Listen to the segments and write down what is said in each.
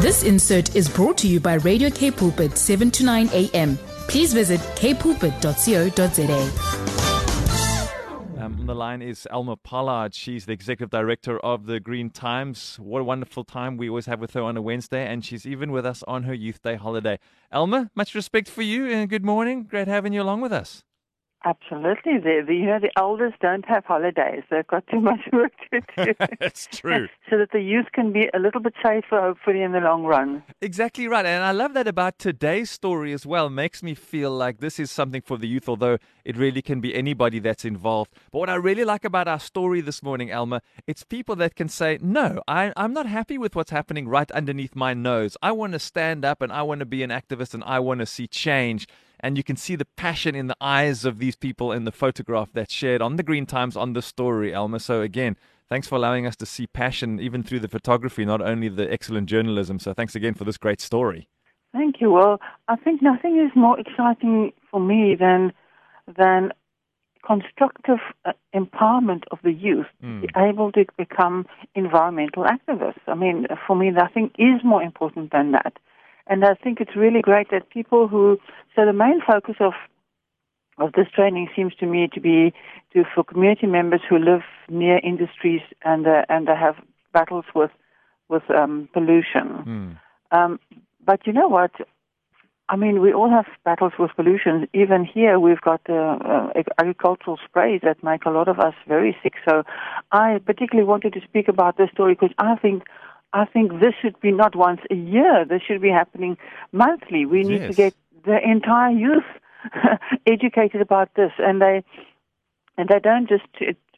This insert is brought to you by Radio K Pulpit 7 to 9 a.m. Please visit kpulpit.co.za. Um, on the line is Elma Pollard. She's the executive director of the Green Times. What a wonderful time we always have with her on a Wednesday, and she's even with us on her Youth Day holiday. Elma, much respect for you, and good morning. Great having you along with us. Absolutely. The, the, you know, the elders don't have holidays. They've got too much work to do. That's true. so that the youth can be a little bit safer, hopefully, in the long run. Exactly right. And I love that about today's story as well. Makes me feel like this is something for the youth, although it really can be anybody that's involved. But what I really like about our story this morning, Elma, it's people that can say, no, I, I'm not happy with what's happening right underneath my nose. I want to stand up and I want to be an activist and I want to see change and you can see the passion in the eyes of these people in the photograph that's shared on the Green Times on the story, Elma. So again, thanks for allowing us to see passion even through the photography, not only the excellent journalism. So thanks again for this great story. Thank you. Well, I think nothing is more exciting for me than than constructive uh, empowerment of the youth mm. be able to become environmental activists. I mean, for me, nothing is more important than that. And I think it's really great that people who, so the main focus of of this training seems to me to be to for community members who live near industries and uh, and they have battles with with um, pollution. Mm. Um, but you know what? I mean, we all have battles with pollution. Even here, we've got uh, uh, agricultural sprays that make a lot of us very sick. So, I particularly wanted to speak about this story because I think I think this should be not once a year. This should be happening monthly. We need yes. to get the entire youth educated about this, and they and they don't just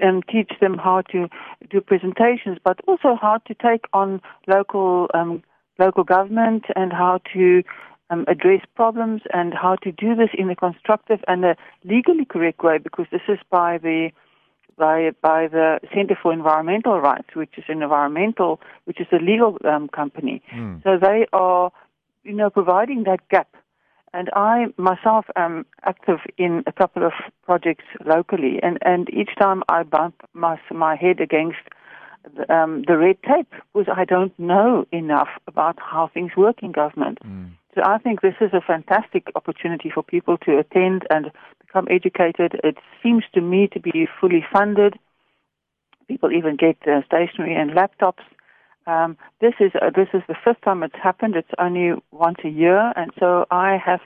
um, teach them how to do presentations, but also how to take on local um, local government and how to um, address problems and how to do this in a constructive and a legally correct way, because this is by the by by the Center for Environmental Rights, which is an environmental, which is a legal um, company. Mm. So they are, you know, providing that gap. And I myself am active in a couple of projects locally, and, and each time I bump my my head against the, um, the red tape because I don't know enough about how things work in government. Mm. So I think this is a fantastic opportunity for people to attend and become educated. It seems to me to be fully funded. People even get uh, stationery and laptops. Um, this is uh, this is the fifth time it's happened. It's only once a year, and so I have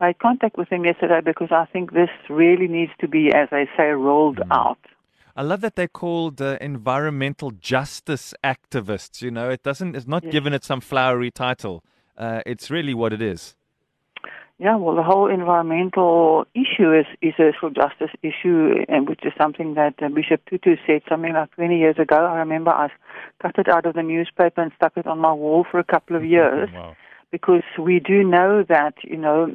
made contact with him yesterday because I think this really needs to be, as I say, rolled mm. out. I love that they're called uh, environmental justice activists. You know, it doesn't. It's not yes. given it some flowery title. Uh, it's really what it is. Yeah, well, the whole environmental issue is, is a social justice issue, and which is something that uh, Bishop Tutu said something like 20 years ago. I remember I cut it out of the newspaper and stuck it on my wall for a couple of years. wow. Because we do know that you know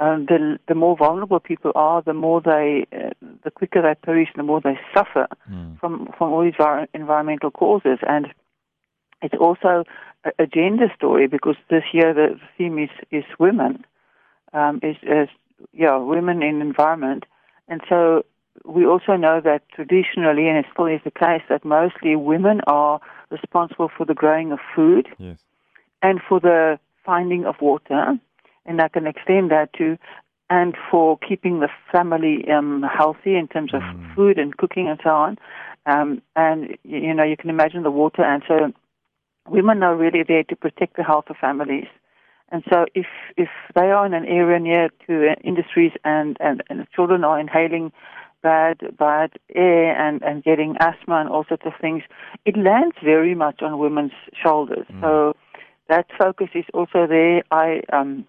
uh, the the more vulnerable people are, the more they, uh, the quicker they perish, the more they suffer mm. from from all these environmental causes. And it's also a, a gender story because this year the theme is is women um, is, is yeah women in environment, and so we also know that traditionally, and it still is the case, that mostly women are responsible for the growing of food yes. and for the finding of water, and I can extend that to and for keeping the family um, healthy in terms of mm. food and cooking and so on. Um, and you know, you can imagine the water, and so women are really there to protect the health of families. And so if, if they are in an area near to industries and, and, and children are inhaling bad, bad air and, and getting asthma and all sorts of things, it lands very much on women's shoulders. Mm. So that focus is also there. I, um,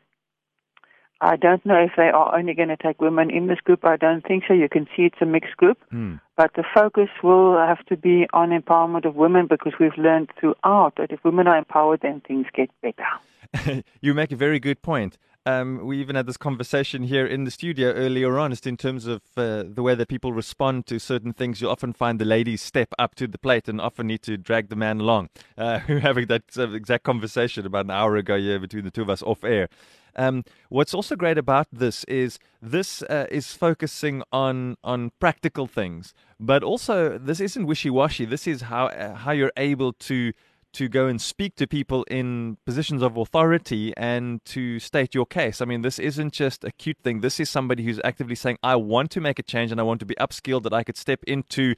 I don't know if they are only going to take women in this group. I don't think so. You can see it's a mixed group. Mm. But the focus will have to be on empowerment of women because we've learned throughout that if women are empowered, then things get better. you make a very good point. Um, we even had this conversation here in the studio earlier on, just in terms of uh, the way that people respond to certain things. You often find the ladies step up to the plate and often need to drag the man along. Uh, we were having that exact conversation about an hour ago, yeah, between the two of us off air. Um, what's also great about this is this uh, is focusing on on practical things, but also this isn't wishy washy. This is how uh, how you're able to to go and speak to people in positions of authority and to state your case. I mean, this isn't just a cute thing. This is somebody who's actively saying, I want to make a change and I want to be upskilled, that I could step into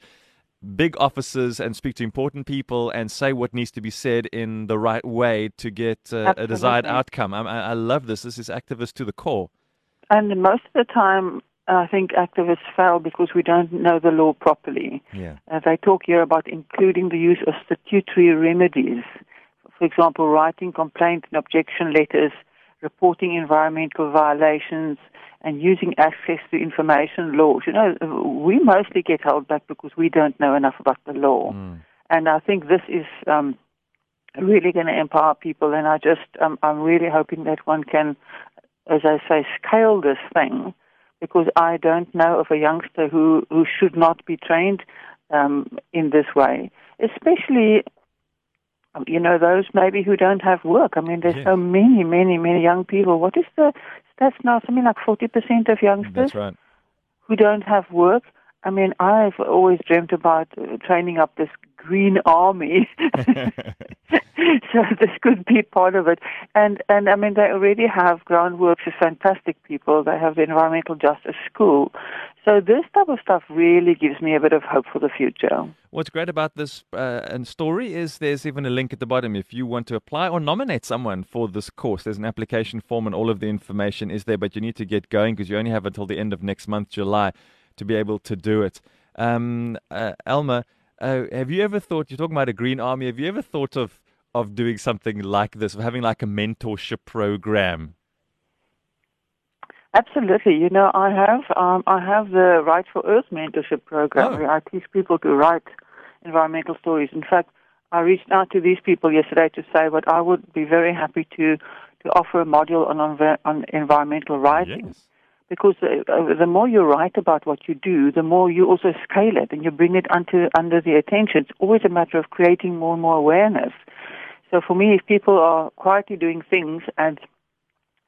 big offices and speak to important people and say what needs to be said in the right way to get uh, a desired outcome. I, I love this. This is activist to the core. And most of the time, I think activists fail because we don't know the law properly. Yeah. Uh, they talk here about including the use of statutory remedies. For example, writing complaint and objection letters, reporting environmental violations, and using access to information laws. You know, we mostly get held back because we don't know enough about the law. Mm. And I think this is um, really going to empower people. And I just, um, I'm really hoping that one can, as I say, scale this thing because I don't know of a youngster who, who should not be trained um, in this way, especially um, you know, those maybe who don't have work. I mean, there's Yes. so many, many, many young people. What is the stats now? Something like 40% of youngsters right. who don't have work. I mean, I've always dreamt about uh, training up this green army. so this could be part of it. And and I mean, they already have groundWork's is fantastic people. They have the Environmental Justice School. So this type of stuff really gives me a bit of hope for the future. What's great about this uh, and story is there's even a link at the bottom if you want to apply or nominate someone for this course. There's an application form and all of the information is there, but you need to get going because you only have until the end of next month, July, to be able to do it. Um, uh, Elma, uh, have you ever thought? You're talking about a green army. Have you ever thought of of doing something like this, of having like a mentorship program? Absolutely. You know, I have um, I have the Write4Earth mentorship program Oh. where I teach people to write environmental stories. In fact, I reached out to these people yesterday to say that I would be very happy to to offer a module on on, on environmental writing Yes. Because uh, uh, the more you write about what you do, the more you also scale it and you bring it under under the attention. It's always a matter of creating more and more awareness. So for me, if people are quietly doing things and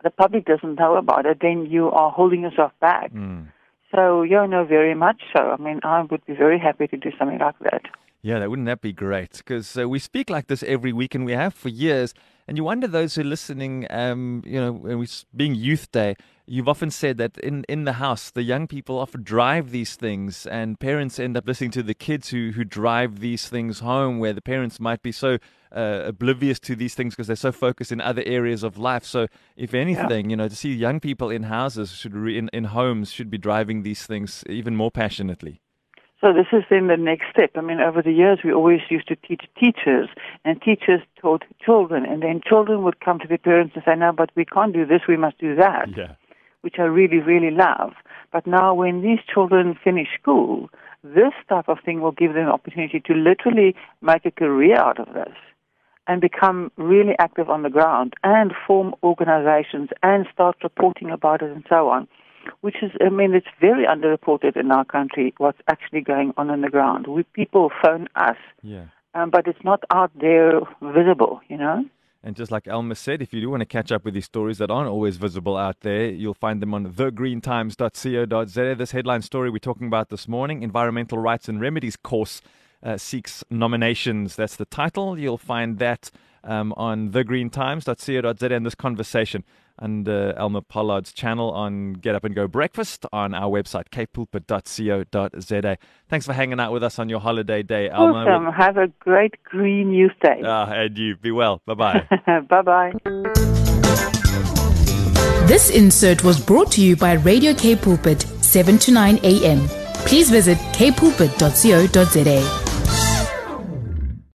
the public doesn't know about it, then you are holding yourself back. Mm. So yeah, no, very much so. I mean, I would be very happy to do something like that. Yeah, that wouldn't that be great? Because uh, we speak like this every week, and we have for years. And you wonder those who are listening. Um, you know, when we being Youth Day, you've often said that in in the house, the young people often drive these things, and parents end up listening to the kids who who drive these things home, where the parents might be so uh, oblivious to these things because they're so focused in other areas of life. So, if anything, you know, to see young people in houses should re- in in homes should be driving these things even more passionately. So this is then the next step. I mean, over the years, we always used to teach teachers, and teachers taught children, and then children would come to their parents and say, "No, but we can't do this. We must do that." Yeah. which I really, really love. But now when these children finish school, this type of thing will give them an opportunity to literally make a career out of this and become really active on the ground and form organizations and start reporting about it and so on. Which is, I mean, it's very underreported in our country what's actually going on on the ground. We people phone us, Yeah. um, but it's not out there visible, you know. And just like Elma said, if you do want to catch up with these stories that aren't always visible out there, you'll find them on thegreentimes.co.za. This headline story we're talking about this morning, Environmental Rights and Remedies course uh, seeks nominations. That's the title. You'll find that um, on thegreentimes.co.za and this conversation and uh, Elma Pollard's channel on Get Up and Go Breakfast on our website, kpulpit.co.za. Thanks for hanging out with us on your holiday day, Elma. Awesome. Have a great green youth day. Ah, and you. Be well. Bye bye. bye bye. This insert was brought to you by Radio K Pulpit, 7 to 9 a.m. Please visit kpulpit.co.za.